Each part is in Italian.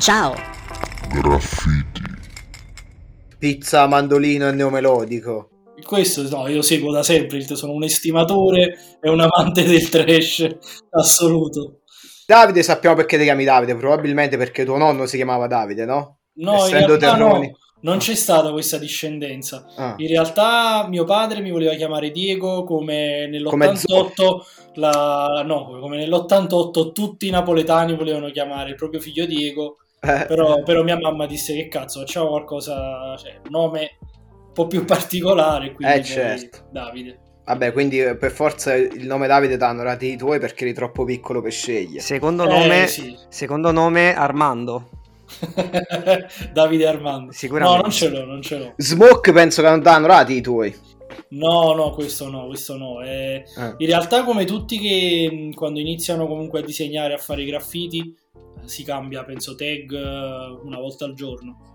Ciao. Graffiti. Pizza, mandolino e neomelodico. Questo no, io seguo da sempre, sono un estimatore e un amante del trash assoluto. Davide sappiamo perché ti chiami Davide, probabilmente perché tuo nonno si chiamava Davide, no? No, Essendo in realtà Terroni. no, non c'è stata questa discendenza. Ah. In realtà mio padre mi voleva chiamare Diego come Come nell'88 la, no, come nell'88 tutti i napoletani volevano chiamare il proprio figlio Diego, però, però mia mamma disse che cazzo, facciamo qualcosa, cioè un nome un po' più particolare, quindi Eh, certo. Davide. Vabbè, quindi eh, per forza il nome Davide ti hanno dati i tuoi perché eri troppo piccolo per scegliere. Secondo Eh, nome, sì. secondo nome Armando. Davide Armando. No, Sicuramente. non ce l'ho, non ce l'ho. Smoke penso che non ti hanno dati i tuoi. No, no, questo no, questo no. Eh, Eh. In realtà, come tutti che quando iniziano comunque a disegnare, a fare i graffiti, eh, si cambia, penso, tag eh, una volta al giorno.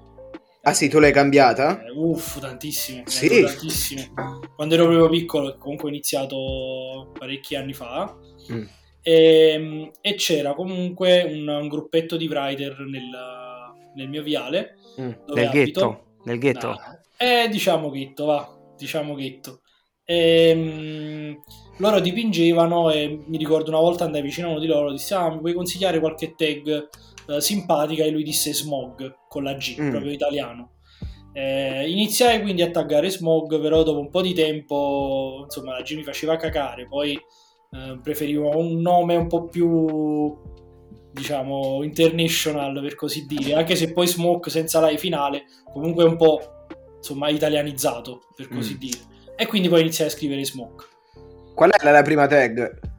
Ah sì, tu l'hai cambiata? Eh, uff, tantissime. Sì. avevo tantissime. Quando ero proprio piccolo, comunque ho iniziato parecchi anni fa, Mm. e, mh, e c'era comunque un, un gruppetto di writer nel, nel mio viale. Mm. Nel ghetto. Nel ghetto. Eh, diciamo ghetto, va, diciamo ghetto. Ehm, loro dipingevano e mi ricordo una volta andai vicino a uno di loro, dissi, ah, mi puoi consigliare qualche tag eh, simpatica? E lui disse Smog, con la G, Mm. proprio italiano. Eh, iniziai quindi a taggare Smog, però dopo un po' di tempo, insomma, la G mi faceva cacare, poi eh, preferivo un nome un po' più diciamo international per così dire anche se poi Smoke senza la E finale comunque è un po' insomma italianizzato per così Mm. dire e quindi poi iniziai a scrivere Smoke? Qual era la prima tag?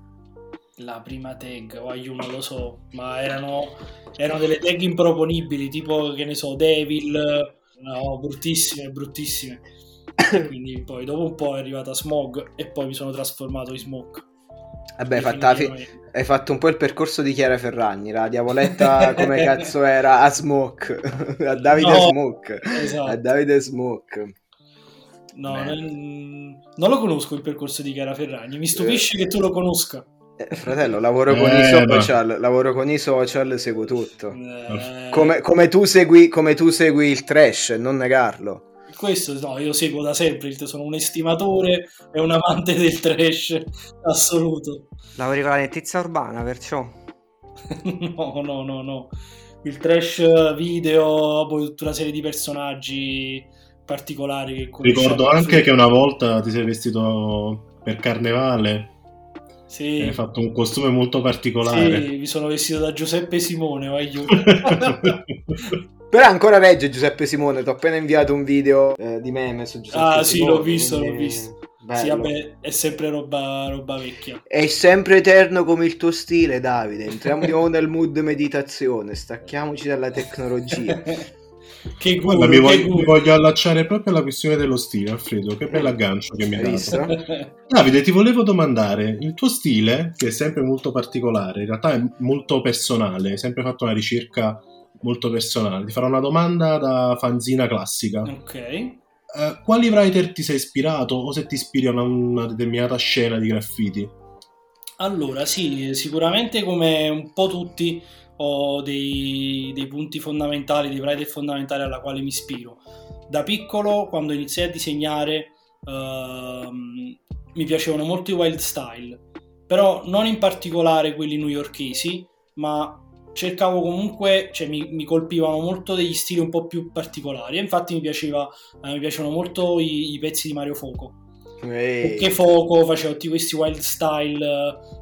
la prima tag o io non lo so ma erano, erano delle tag improponibili tipo che ne so Devil no bruttissime bruttissime. Quindi poi dopo un po' è arrivata Smog e poi mi sono trasformato in Smoke. Vabbè, hai fatto, la fi- hai fatto un po' il percorso di Chiara Ferragni, la diavoletta come cazzo era a Smoke, a Davide No, Smoke, esatto. a Davide Smoke. No, Beh. non, non lo conosco il percorso di Chiara Ferragni. Mi stupisce che tu lo conosca. Eh, fratello, lavoro con Eh, i social, lavoro con i social, seguo tutto. Eh, Come, come tu segui, come tu segui il trash, non negarlo. Questo no, io seguo da sempre. Sono un estimatore e un amante del trash assoluto. Lavori con la nettizia urbana, perciò. no, no, no, no. Il trash video, poi tutta una serie di personaggi particolari che conosciamo. Ricordo anche che una volta ti sei vestito per carnevale Sì. hai fatto un costume molto particolare. Sì, mi sono vestito da Giuseppe Simone, voglio. Però ancora regge Giuseppe Simone, ti ho appena inviato un video eh, di meme su Giuseppe Ah, sì, Simone, l'ho visto, quindi- l'ho visto. Bello. Sì, vabbè, è sempre roba, roba vecchia. È sempre eterno come il tuo stile, Davide. Entriamo di nuovo nel mood meditazione, stacchiamoci dalla tecnologia. che guru, Guarda, mi, voglio, mi voglio allacciare proprio alla questione dello stile, Alfredo. Che bell'aggancio che mi hai dato. Davide, ti volevo domandare, il tuo stile, che è sempre molto particolare, in realtà è molto personale, hai sempre fatto una ricerca molto personale. Ti farò una domanda da fanzina classica. ok. Eh, quali writer ti sei ispirato o se ti ispiri a una, una determinata scena di graffiti? Allora, sì, sicuramente come un po' tutti ho dei, dei punti fondamentali, dei writer fondamentali alla quale mi ispiro. Da piccolo, quando iniziai a disegnare, ehm, mi piacevano molto i wild style, però non in particolare quelli newyorkesi, ma cercavo comunque, cioè mi, mi colpivano molto degli stili un po' più particolari. E infatti mi, piaceva, eh, mi piacevano molto i, i pezzi di Mario Foco. Ehi. Che Foco faceva tutti questi wild style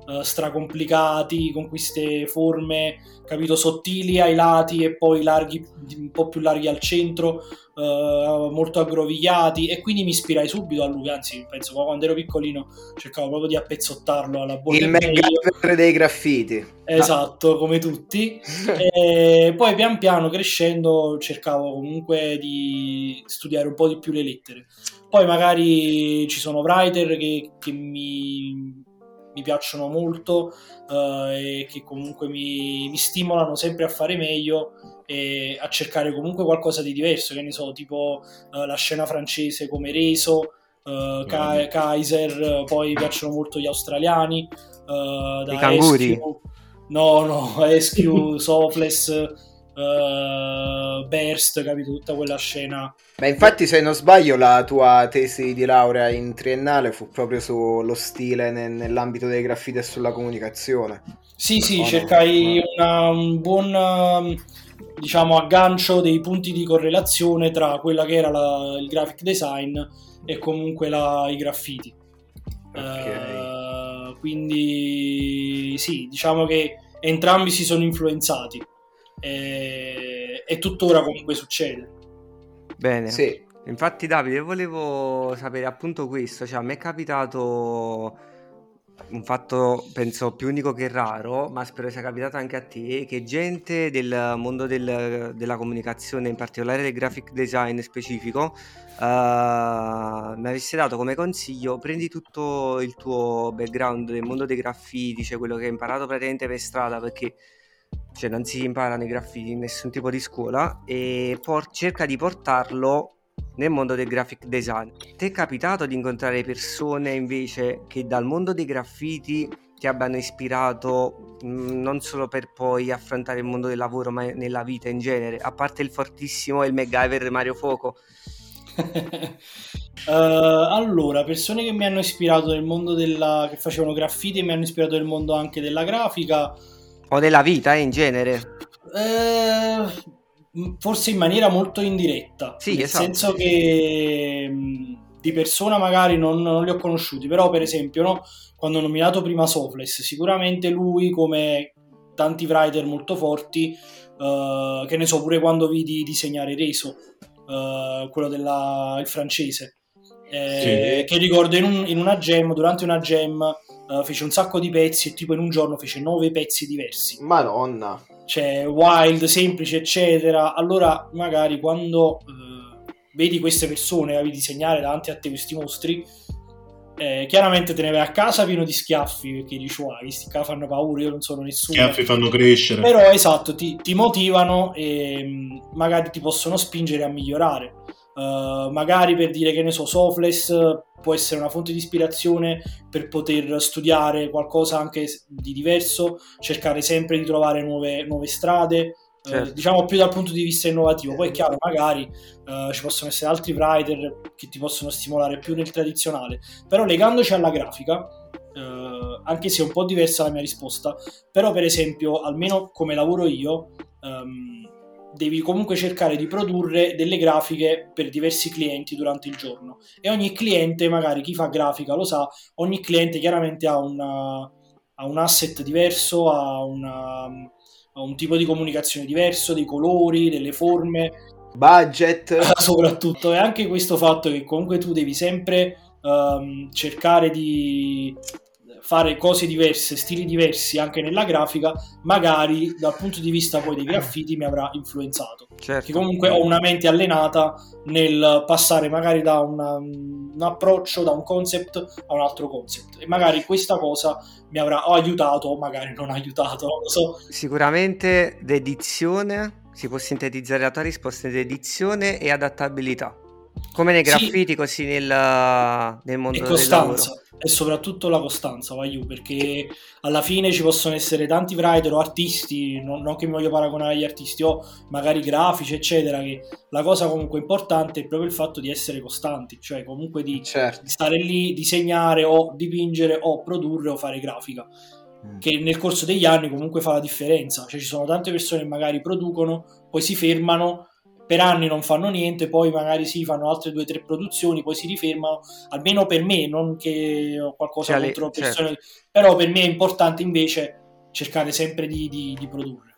eh, stracomplicati con queste forme, capito, sottili ai lati e poi larghi, un po' più larghi al centro, eh, molto aggrovigliati e quindi mi ispirai subito a lui, anzi penso quando ero piccolino cercavo proprio di appezzottarlo alla bocca Il MacGyver dei graffiti. Esatto, come tutti. E poi pian piano crescendo cercavo comunque di studiare un po' di più le lettere. Poi magari ci sono writer che, che mi, mi piacciono molto eh, e che comunque mi, mi stimolano sempre a fare meglio e a cercare comunque qualcosa di diverso, che ne so, tipo eh, la scena francese come Reso, eh, Ka- Kaiser, poi mi piacciono molto gli australiani, eh, da I canguri? SQ, no, no, SQ, Sofless, eh, Burst, capito? Tutta quella scena. Ma infatti, se non sbaglio, la tua tesi di laurea in triennale fu proprio sullo stile ne- nell'ambito dei graffiti e sulla comunicazione. Sì, sì, Oh, no. cercai una- un buon um, diciamo aggancio dei punti di correlazione tra quella che era la- il graphic design e comunque la- i graffiti. Eh, quindi sì, diciamo che entrambi si sono influenzati e, e tuttora comunque succede. Bene. Sì, Infatti, Davide, volevo sapere appunto questo. Cioè, a me è capitato un fatto, penso, più unico che raro, ma spero sia capitato anche a te, che gente del mondo del- della comunicazione, in particolare del graphic design specifico, eh, mi avesse dato come consiglio, prendi tutto il tuo background del mondo dei graffiti, cioè quello che hai imparato praticamente per strada, perché cioè, non si imparano i graffiti in nessun tipo di scuola, e por- cerca di portarlo nel mondo del graphic design. Ti è capitato di incontrare persone invece che dal mondo dei graffiti ti abbiano ispirato mh, non solo per poi affrontare il mondo del lavoro, ma nella vita in genere, a parte il fortissimo e il MacGyver Mario Fuoco? Eh, allora, persone che mi hanno ispirato nel mondo della che facevano graffiti e mi hanno ispirato nel mondo anche della grafica. O nella vita eh, in genere. Eh, forse in maniera molto indiretta, Sì, nel esatto. senso che di persona magari non, non li ho conosciuti, però per esempio no, quando ho nominato prima Sofless, sicuramente lui come tanti writer molto forti, eh, che ne so pure quando vidi disegnare Reso, eh, quello del francese, eh, che ricordo in, un- in una jam, durante una jam eh, fece un sacco di pezzi e tipo in un giorno fece nove pezzi diversi madonna. c'è wild, semplice, eccetera. Allora, magari quando eh, vedi queste persone, vedi disegnare davanti a te questi mostri, eh, chiaramente te ne vai a casa pieno di schiaffi perché dici, wow, questi qua fanno paura, io non sono nessuno. Schiaffi fanno crescere. Però esatto, ti, ti motivano e mh, magari ti possono spingere a migliorare. Uh, magari per dire che ne so, Sofless uh, può essere una fonte di ispirazione per poter studiare qualcosa anche di diverso, cercare sempre di trovare nuove, nuove strade, uh, Certo. diciamo più dal punto di vista innovativo. Poi è chiaro, magari uh, ci possono essere altri writer che ti possono stimolare più nel tradizionale, però legandoci alla grafica, uh, anche se è un po' diversa la mia risposta, però per esempio, almeno come lavoro io, ehm, devi comunque cercare di produrre delle grafiche per diversi clienti durante il giorno e ogni cliente, magari chi fa grafica lo sa, ogni cliente chiaramente ha, una- ha un asset diverso, ha, una- ha un tipo di comunicazione diverso, dei colori, delle forme, Budget. soprattutto e anche questo fatto che comunque tu devi sempre ehm, cercare di fare cose diverse, stili diversi anche nella grafica, magari dal punto di vista poi dei graffiti mi avrà influenzato. Certo. Che comunque ho una mente allenata nel passare magari da una- un approccio, da un concept a un altro concept e magari questa cosa mi avrà o aiutato o magari non aiutato, non lo so. Sicuramente dedizione, si può sintetizzare la tua risposta dedizione e adattabilità. Come nei Sì. graffiti, così nel, nel mondo e del costanza e soprattutto la costanza va giù perché alla fine ci possono essere tanti writer o artisti non, non che mi voglio paragonare agli artisti o magari grafici eccetera che la cosa comunque importante è proprio il fatto di essere costanti cioè comunque di, Certo. di stare lì disegnare o dipingere o produrre o fare grafica Mm. che nel corso degli anni comunque fa la differenza cioè ci sono tante persone che magari producono poi si fermano per anni non fanno niente, poi magari si fanno altre due o tre produzioni, poi si rifermano, almeno per me, non che ho qualcosa Cioè, le- contro persone, però per me è importante invece cercare sempre di, di- di produrre.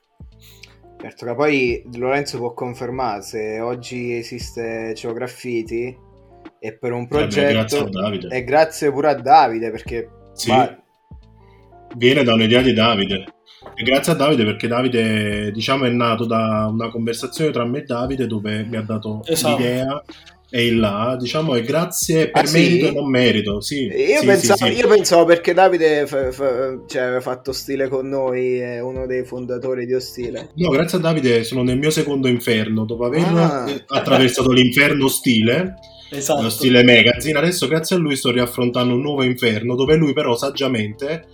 Certo che poi Lorenzo può confermare se oggi esiste Geograffiti e per un grazie progetto a Davide. e grazie pure a Davide perché Sì. ma- Viene da un'idea di Davide. E grazie a Davide perché Davide, diciamo, è nato da una conversazione tra me e Davide dove mi ha dato Esatto. l'idea e il là, diciamo, e grazie per Ah, sì? merito e non merito, sì. io, Sì, pensavo, sì, sì. io pensavo perché Davide fa- fa- cioè, aveva fatto stile con noi, è uno dei fondatori di Ostile. No, grazie a Davide sono nel mio secondo inferno, dopo aver Ah. attraversato l'inferno stile, Esatto. lo stile magazine, adesso grazie a lui sto riaffrontando un nuovo inferno dove lui però saggiamente,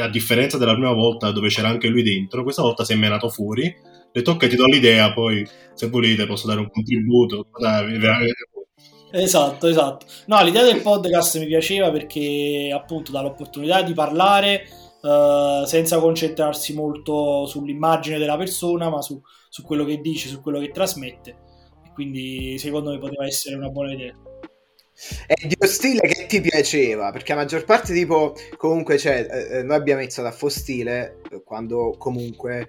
a differenza della prima volta dove c'era anche lui dentro, questa volta si è menato fuori le tocca e ti do l'idea, poi se volete posso dare un contributo. Esatto, esatto. No, l'idea del podcast mi piaceva perché appunto dà l'opportunità di parlare uh, senza concentrarsi molto sull'immagine della persona, ma su, su quello che dice, su quello che trasmette. quindi secondo me poteva essere una buona idea. E di uno stile che ti piaceva? Perché la maggior parte, tipo, comunque, cioè, eh, noi abbiamo iniziato a fare stile quando comunque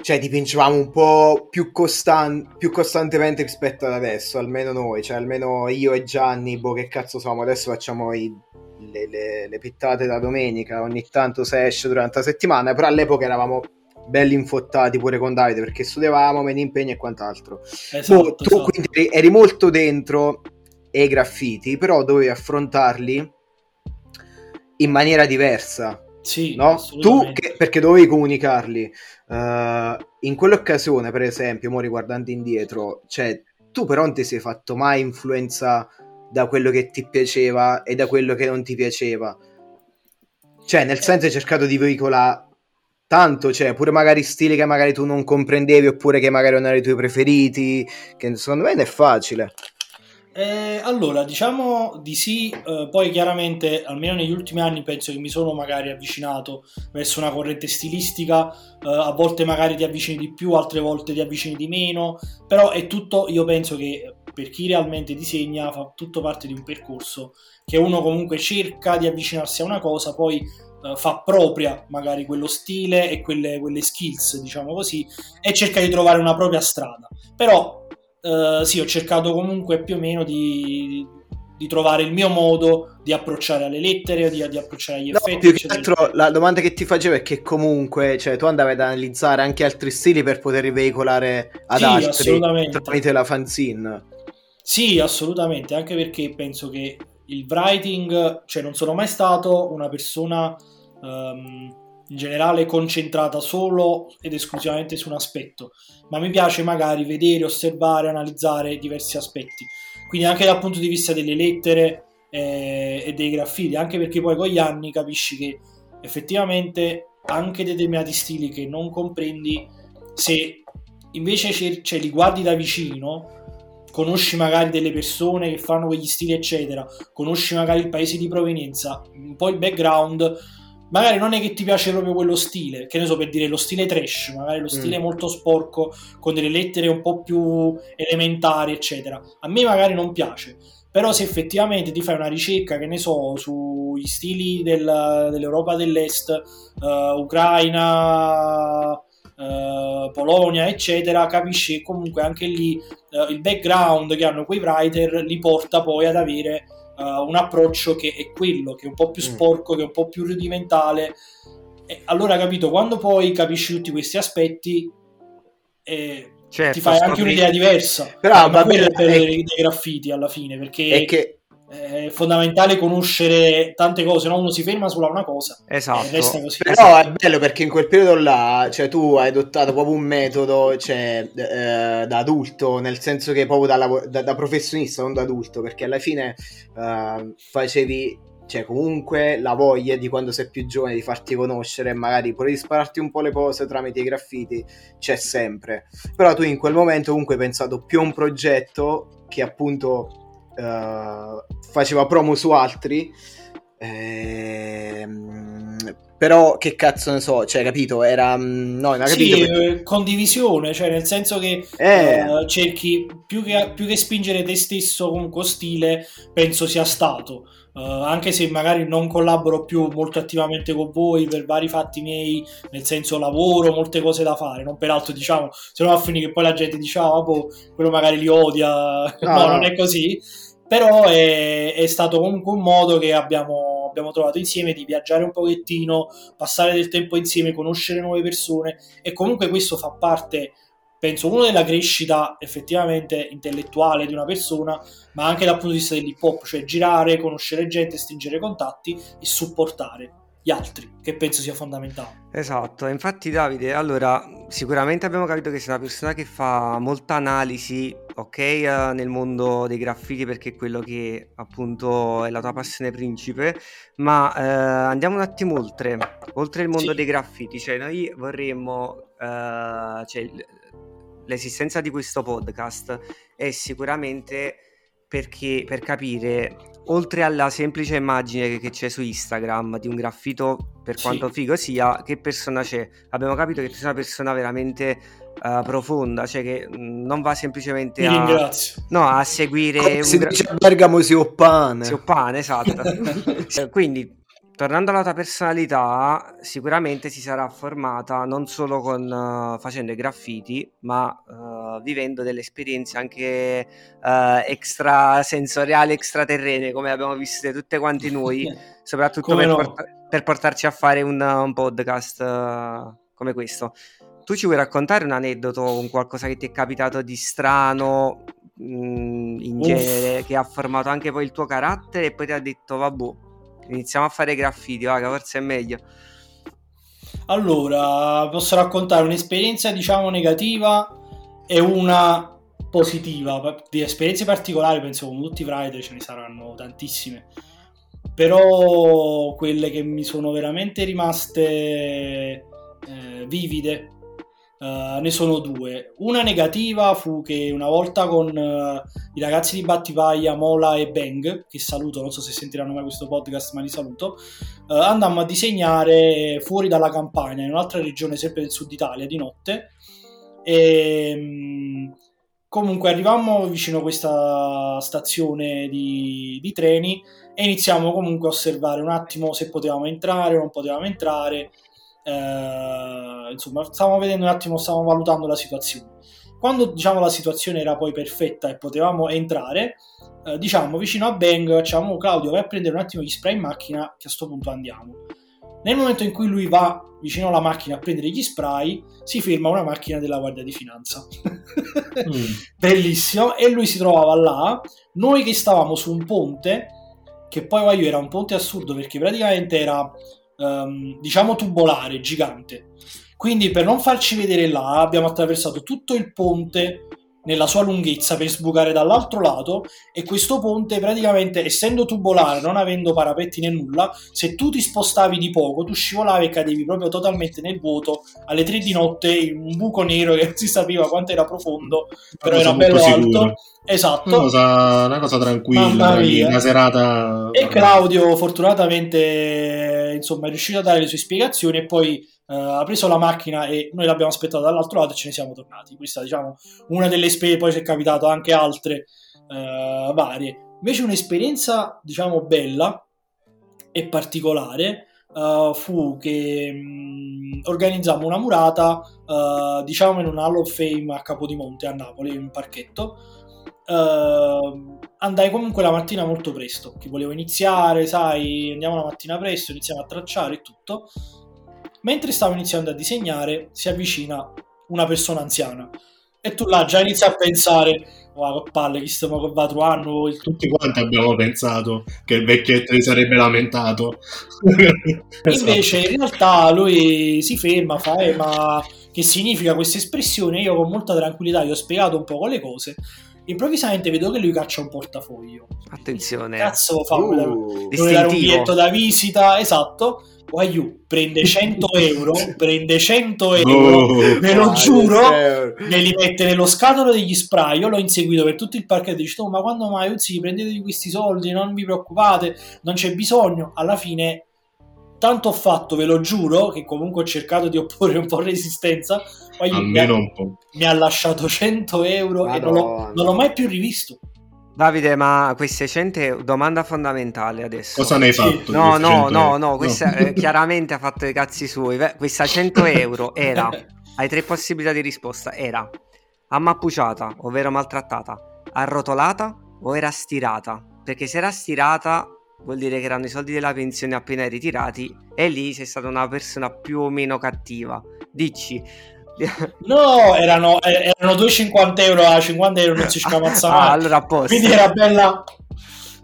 cioè dipingevamo un po' più, costan- più, costantemente rispetto ad adesso, almeno noi, cioè almeno io e Gianni, boh che cazzo siamo, adesso facciamo i, le, le, le, pittate da domenica, ogni tanto se esce durante la settimana, però all'epoca eravamo belli infottati pure con Davide perché studiavamo, meno impegni e quant'altro. Esatto, boh, tu esatto. quindi eri molto dentro ai graffiti, però dovevi affrontarli in maniera diversa. Sì, no? Tu che, perché dovevi comunicarli. Uh, in quell'occasione, per esempio, mo riguardando indietro, cioè, tu però non ti sei fatto mai influenza da quello che ti piaceva e da quello che non ti piaceva. Cioè, nel senso hai cercato di veicolare tanto, cioè, pure magari stili che magari tu non comprendevi oppure che magari non erano i tuoi preferiti, che secondo me non è facile. Eh, allora, diciamo di sì, eh, poi chiaramente, almeno negli ultimi anni, penso che mi sono magari avvicinato verso una corrente stilistica, eh, a volte magari ti avvicini di più, altre volte ti avvicini di meno, però è tutto, io penso che per chi realmente disegna fa tutto parte di un percorso che uno comunque cerca di avvicinarsi a una cosa, poi eh, fa propria magari quello stile e quelle, quelle skills, diciamo così, e cerca di trovare una propria strada. Però Uh, sì, ho cercato comunque più o meno di, di, trovare il mio modo di approcciare alle lettere, di, di approcciare agli no, effetti. Più che altro la domanda che ti facevo è che comunque cioè, tu andavi ad analizzare anche altri stili per poter veicolare ad sì, altri tramite la fanzine. Sì, assolutamente, anche perché penso che il writing, cioè non sono mai stato una persona um, in generale concentrata solo ed esclusivamente su un aspetto, ma mi piace magari vedere, osservare, analizzare diversi aspetti. Quindi anche dal punto di vista delle lettere eh, e dei graffiti, anche perché poi con gli anni capisci che effettivamente anche determinati stili che non comprendi, se invece cer- cioè, li guardi da vicino, conosci magari delle persone che fanno quegli stili, eccetera, conosci magari il paese di provenienza, un po' il background, magari non è che ti piace proprio quello stile, che ne so per dire lo stile trash, magari lo stile mm. molto sporco con delle lettere un po' più elementari, eccetera. A me magari non piace. Però se effettivamente ti fai una ricerca, che ne so, sui stili del, dell'Europa dell'Est, uh, Ucraina, uh, Polonia, eccetera, capisci che comunque anche lì uh, il background che hanno quei writer li porta poi ad avere uh, un approccio che è quello, che è un po' più mm. sporco, mm. che è un po' più rudimentale. E allora, capito, quando poi capisci tutti questi aspetti, eh, certo, ti fai anche un'idea diversa. Però va bene per è... dei graffiti alla fine, perché... È che è fondamentale conoscere tante cose, no? uno si ferma sulla una cosa esatto. Però è bello perché in quel periodo là, cioè tu hai adottato proprio un metodo cioè, eh, da adulto, nel senso che proprio da, da, da, professionista, non da adulto, perché alla fine eh, facevi cioè comunque la voglia di quando sei più giovane di farti conoscere e magari pure di spararti un po' le cose tramite i graffiti c'è sempre però tu in quel momento comunque hai pensato più a un progetto che appunto uh, faceva promo su altri. Ehm, però che cazzo ne so, cioè, capito? Era mm, no, ma capito? Sì, perché... condivisione, cioè nel senso che eh. uh, cerchi più che, più che spingere te stesso con stile, penso sia stato. Uh, anche se magari non collaboro più molto attivamente con voi per vari fatti miei, nel senso lavoro, molte cose da fare, non peraltro diciamo, se no a finire che poi la gente dice, ah, boh, quello magari li odia, no, no, non è così, però è, è, stato comunque un modo che abbiamo, abbiamo, trovato insieme di viaggiare un pochettino, passare del tempo insieme, conoscere nuove persone e comunque questo fa parte, penso, uno della crescita effettivamente intellettuale di una persona, ma anche dal punto di vista dell'hip hop, cioè girare, conoscere gente, stringere contatti e supportare gli altri, che penso sia fondamentale. Esatto, infatti Davide, allora sicuramente abbiamo capito che sei una persona che fa molta analisi ok, eh, nel mondo dei graffiti perché è quello che appunto è la tua passione principe, ma eh, andiamo un attimo oltre, oltre il mondo Sì. dei graffiti, cioè noi vorremmo, eh, cioè, l'esistenza di questo podcast è sicuramente perché, per capire, oltre alla semplice immagine che, che c'è su Instagram di un graffito, per Sì. quanto figo sia, che persona c'è? Abbiamo capito che tu sei una persona veramente eh, profonda, cioè che mh, non va semplicemente a, ringrazio. no, a seguire Come un si gra- dice a Bergamo si oppane. sì, un pane, esatto. Eh, Quindi, tornando alla tua personalità, sicuramente si sarà formata non solo con, eh, facendo i graffiti, ma eh, vivendo delle esperienze anche eh, extrasensoriali, extraterrene, come abbiamo viste tutte quanti noi, soprattutto per, no. porta- per portarci a fare un, un podcast come questo. Tu ci vuoi raccontare un aneddoto, un qualcosa che ti è capitato di strano, mh, in Uff. genere, che ha formato anche poi il tuo carattere e poi ti ha detto, vabbè, iniziamo a fare graffiti, va, che forse è meglio. Allora, posso raccontare un'esperienza, diciamo, negativa e una positiva. Di esperienze particolari, penso come tutti i writer ce ne saranno tantissime. Però quelle che mi sono veramente rimaste eh, vivide eh, ne sono due. Una negativa fu che una volta con eh, i ragazzi di Battipaglia, Mola e Bang, che saluto, non so se sentiranno mai questo podcast, ma li saluto, eh, andammo a disegnare fuori dalla campagna, in un'altra regione sempre del sud Italia, di notte. E, mh, comunque arrivammo vicino a questa stazione di, di treni e iniziamo comunque a osservare un attimo se potevamo entrare o non potevamo entrare. Eh, insomma, stavamo vedendo un attimo, stavamo valutando la situazione. Quando diciamo la situazione era poi perfetta e potevamo entrare, eh, diciamo vicino a Bang, facciamo "Oh, Claudio, vai a prendere un attimo gli spray in macchina, che a sto punto andiamo. Nel momento in cui lui va vicino alla macchina a prendere gli spray, si ferma una macchina della Guardia di Finanza. Mm. Bellissimo. E lui si trovava là. Noi che stavamo su un ponte, che poi voglio, era un ponte assurdo perché praticamente era, ehm, diciamo, tubolare, gigante. Quindi per non farci vedere là, abbiamo attraversato tutto il ponte nella sua lunghezza per sbucare dall'altro lato e questo ponte praticamente essendo tubolare non avendo parapetti né nulla se tu ti spostavi di poco tu scivolavi e cadevi proprio totalmente nel vuoto alle 3 di notte in un buco nero che non si sapeva quanto era profondo però era bello molto alto esatto. Una cosa, una cosa tranquilla, una serata... e Claudio fortunatamente insomma è riuscito a dare le sue spiegazioni e poi eh, ha preso la macchina e noi l'abbiamo aspettato dall'altro lato e ce ne siamo tornati. Questa diciamo una delle esperienze, poi ci è capitato anche altre eh, varie. Invece un'esperienza diciamo bella e particolare eh, fu che mh, organizzammo una murata diciamo in un Hall of Fame a Capodimonte a Napoli, in un parchetto Uh, andai comunque la mattina molto presto, che volevo iniziare, sai, andiamo la mattina presto, iniziamo a tracciare e tutto. Mentre stavo iniziando a disegnare, si avvicina una persona anziana e tu là già inizi a pensare, wow, che palle, chi stiamo con Vatruano, il Tutti quanti abbiamo pensato che il vecchietto si sarebbe lamentato. Esatto. Invece in realtà lui si ferma, fa eh, ma che significa questa espressione? Io con molta tranquillità gli ho spiegato un po' le cose. Improvvisamente vedo che lui caccia un portafoglio. Attenzione. Cazzo fa? Uh, vuole dare un biglietto da visita, esatto. Waiu prende 100 euro, prende 100 euro, Oh, ve lo giuro, me li mette nello scatolo degli spray. Io l'ho inseguito per tutto il parchetto. Dice, "Oh, ma quando mai? Sì, prendetevi questi soldi, non vi preoccupate, non c'è bisogno. Alla fine, tanto ho fatto, ve lo giuro, che comunque ho cercato di opporre un po' resistenza. Waiu mi, ha, almeno un po'. mi ha lasciato 100 euro e non l'ho, Madonna. non l'ho mai più rivisto. Davide, ma queste 100 domanda fondamentale adesso. Cosa ne hai fatto? No, no, 100 no, no, questa eh, chiaramente ha fatto i cazzi suoi. Questa 100 euro era, hai tre possibilità di risposta, era ammappuciata, ovvero maltrattata, arrotolata o era stirata? Perché se era stirata vuol dire che erano i soldi della pensione appena ritirati e lì sei stata una persona più o meno cattiva. Dici. No, erano, eh, erano 2,50 euro a 50 euro non si scamazza Ah, allora a posto. Quindi era bella.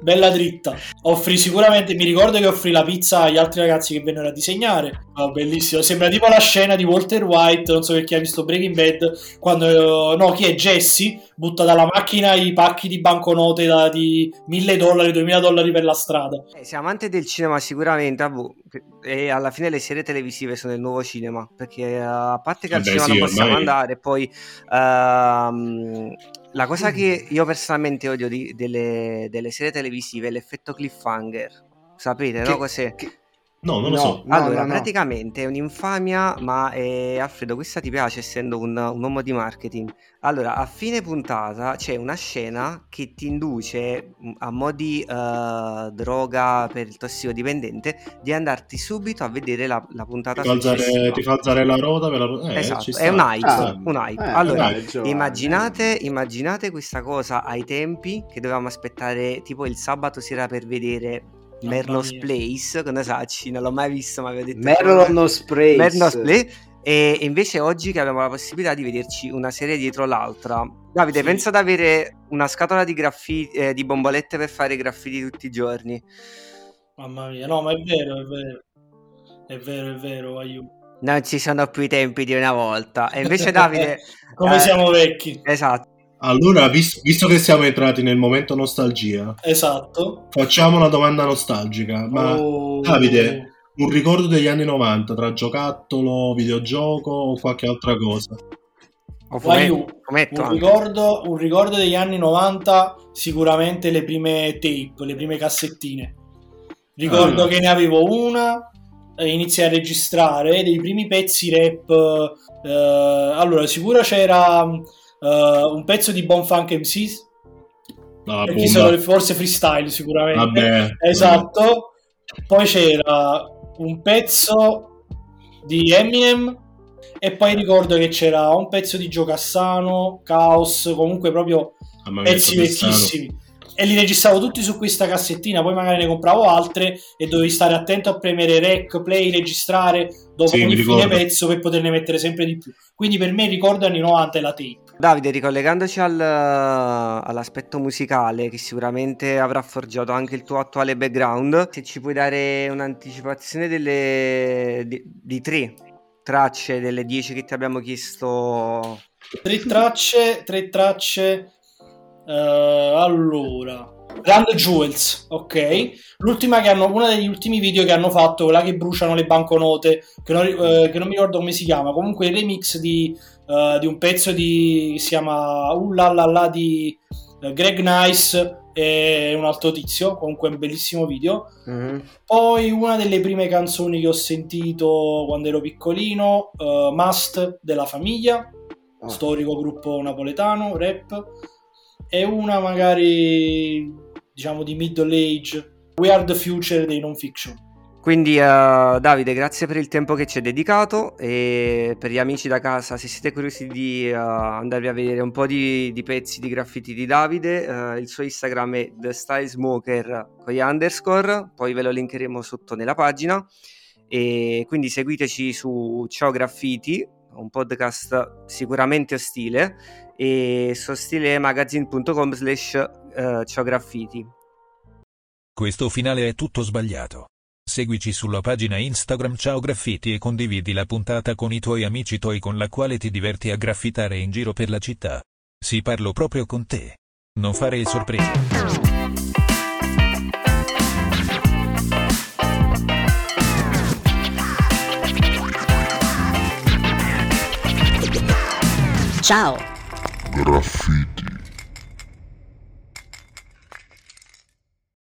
Bella dritta. Offrì sicuramente, mi ricordo che offrì la pizza agli altri ragazzi che vennero a disegnare. Oh, bellissimo, sembra tipo la scena di Walter White, non so perché ha visto Breaking Bad, quando, no, chi è Jesse, butta dalla macchina i pacchi di banconote da, di 1000 dollari, 2000 dollari per la strada. Eh, sei amante del cinema sicuramente, e alla fine le serie televisive sono il nuovo cinema, perché uh, a parte che al cinema sì, non possiamo ormai... andare, poi... Uh, la cosa che io personalmente odio di, delle, delle, serie televisive è l'effetto cliffhanger. Sapete, che, no? Cos'è? Che... No, non lo no, so. Allora, no, no, praticamente è un'infamia, ma eh, Alfredo, questa ti piace essendo un, un, uomo di marketing. Allora, a fine puntata c'è una scena che ti induce mm, a mo' di uh, droga per il tossicodipendente di andarti subito a vedere la, la puntata ti fa, alzare, ti fa alzare la ruota per la... Eh, esatto, è un hype, ah, un hype. Eh, allora, immaginate, immaginate questa cosa ai tempi che dovevamo aspettare tipo il sabato sera per vedere Mernos Place, con Sacci, non l'ho mai visto, ma avevo detto... Mernos Place. Mernos Place. E invece oggi che abbiamo la possibilità di vederci una serie dietro l'altra. Davide, sì. pensa ad avere una scatola di, graffiti, eh, di bombolette per fare graffiti tutti i giorni. Mamma mia, no, ma è vero, è vero. È vero, è vero, aiuto. Non ci sono più i tempi di una volta. E invece Davide... Come eh, siamo vecchi. Esatto. Allora, visto, visto, che siamo entrati nel momento nostalgia, esatto. facciamo una domanda nostalgica. Ma oh. Davide, un ricordo degli anni 90 tra giocattolo, videogioco o qualche altra cosa? Fumetto, fumetto un, ricordo, un, ricordo, degli anni 90 sicuramente le prime tape, le prime cassettine. Ricordo ah. che ne avevo una, eh, iniziai a registrare dei primi pezzi rap. Eh, allora, sicuro c'era uh, un pezzo di Bonfunk MCs. No, forse freestyle sicuramente. Vabbè, esatto. Poi c'era un pezzo di Eminem e poi ricordo che c'era un pezzo di Gio Cassano, Chaos, comunque proprio pezzi vecchissimi e li registravo tutti su questa cassettina, poi magari ne compravo altre e dovevi stare attento a premere rec, play, registrare dopo sì, ogni fine pezzo per poterne mettere sempre di più. Quindi per me ricordo anni 90 è la tape. Davide, ricollegandoci al, all'aspetto musicale che sicuramente avrà forgiato anche il tuo attuale background, se ci puoi dare un'anticipazione delle, di, di tre tracce delle dieci che ti abbiamo chiesto. Tre tracce, tre tracce Uh, allora, Grand Jewels, ok. L'ultima che hanno, uno degli ultimi video che hanno fatto, quella che bruciano le banconote, che non, uh, che non mi ricordo come si chiama. Comunque il remix di, uh, di un pezzo di si chiama Uh la la la di Greg Nice e un altro tizio. Comunque un bellissimo video. Mm-hmm. Poi una delle prime canzoni che ho sentito quando ero piccolino, Must della famiglia, oh. storico gruppo napoletano, rap e una magari diciamo di middle age We Are the Future dei non fiction. Quindi uh, Davide grazie per il tempo che ci hai dedicato e per gli amici da casa se siete curiosi di uh, andarvi a vedere un po' di, di pezzi di graffiti di Davide uh, il suo Instagram è The con gli underscore poi ve lo linkeremo sotto nella pagina. E quindi seguiteci su Ciao Graffiti un podcast sicuramente ostile e sostilemagazine.com slash eh, ciao graffiti. Questo finale è tutto sbagliato. Seguici sulla pagina Instagram Ciao Graffiti e condividi la puntata con i tuoi amici toi con la quale ti diverti a graffitare in giro per la città. Si parlo proprio con te. Non fare il sorpreso. Ciao! grafite.